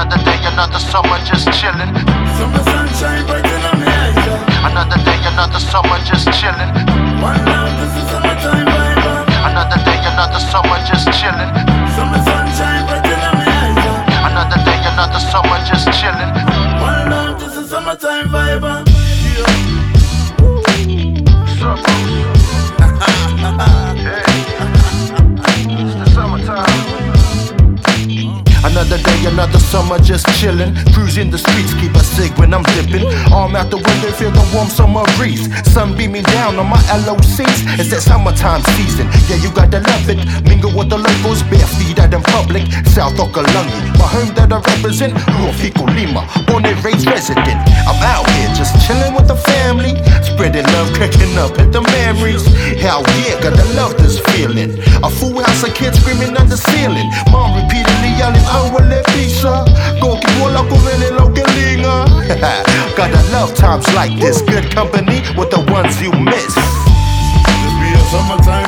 Another day, another summer, just chillin'. Summer sunshine brighten on uh. Another day, another summer, just chillin'. One love, this is summertime vibe. Another day, another summer, just chillin'. Another day, another summer, just chillin'. Cruising the streets, keep a cig when I'm dipping. Arm out the window, feel the warm summer breeze. Sun beaming down on my LOCs. It's that summertime season, yeah, you gotta love it. Mingle with the locals, bare feet out in public. South Okalungi, my home that I represent. Ruafico Lima, born and raised resident. I'm out here just chillin' with the family. Spreading love, cracking up at the memories. Hell yeah, gotta love this feeling. A full house of kids screaming on the ceiling. Mom repeatedly yelling, oh, well, let pizza. Go que bola con vele lo que linga. Gotta love times like this. Good company with the ones you miss. This be a summertime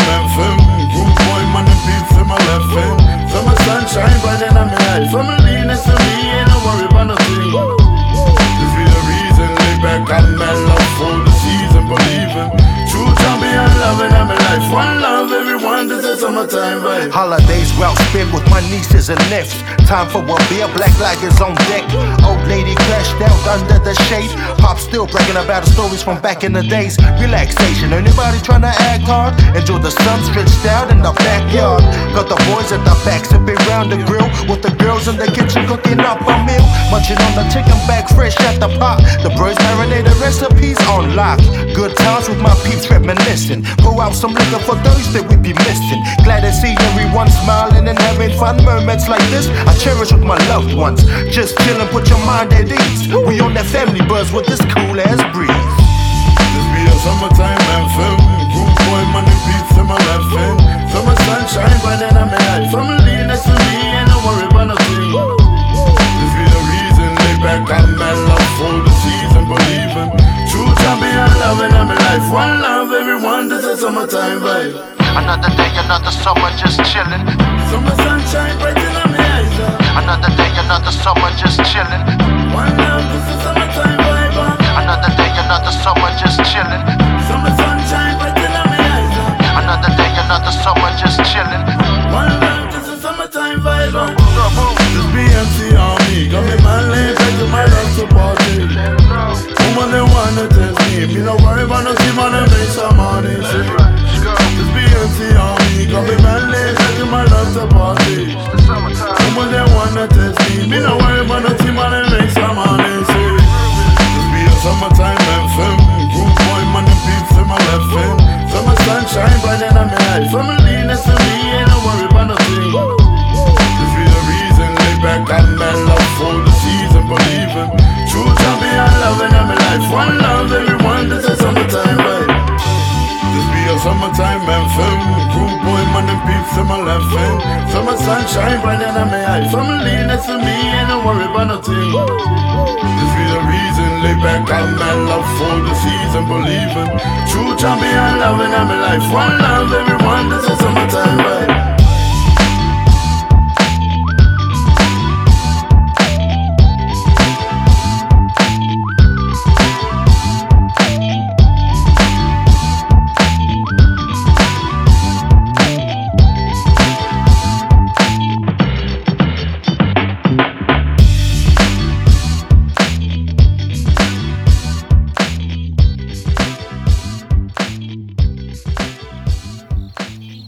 everyone, this is summertime vibe. Holidays well spent with my nieces and nephews. Time for a beer, black lagers on deck. Old lady under the shade. Pop still bragging about the stories from back in the days. Relaxation, anybody trying to act hard? Enjoy the sun stretched out in the backyard. Got the boys at the back sipping round the grill with the girls in the kitchen cooking up a meal. Munching on the chicken back fresh at the pot. The bros marinated recipes on lock. Good times with my peeps reminiscing. Pour out some liquor for those that we be missing. Glad to see everyone smiling and having fun. Moments like this, I cherish with my loved ones. Just chillin', put your mind at ease. We on that family buzz with this cool ass breeze. This be a summertime anthem. Rude boy, man, and beats in my left hand. Summer sunshine brighten on my eyes. Family next to me, ain't no worry about nothing. This be the reason, lay back and mellow for the season, believing. True champion, loving on my life. One love, everyone, this is summertime vibe. Another day, another summer, just chillin'. Summer sunshine brighten on my eyes. uh. Another day, another summer, just chillin'. One another summer, just chillin'. Summer sunshine on my eyes. uh. Another day, another summer, just chillin'. One love, this is summertime vibe. This BMC on me, got me man laid back to my love to party. Woman they wanna test me, me no worry about no team on make some money. This BMC me, got me man laid back to my love to party. Woman they wanna test me, me no worry about no team summertime anthem. Rude boy, man, and beats in my left hand. Summer sunshine brighten on my eyes. Family next to me, ain't no worry about nothing. This be the reason, lay back and mellow for the season, believing. True champion, loving on my life. One love, everyone, this is summertime vibe. This be a summertime anthem. Rude boy, man, and peeps in my left hand. Summer sunshine brighten on my eyes. Family next to me, ain't no worry about nothing. Reason, and mellow for the season, believing. True champion, loving my life. One love, everyone, this is summertime vibe.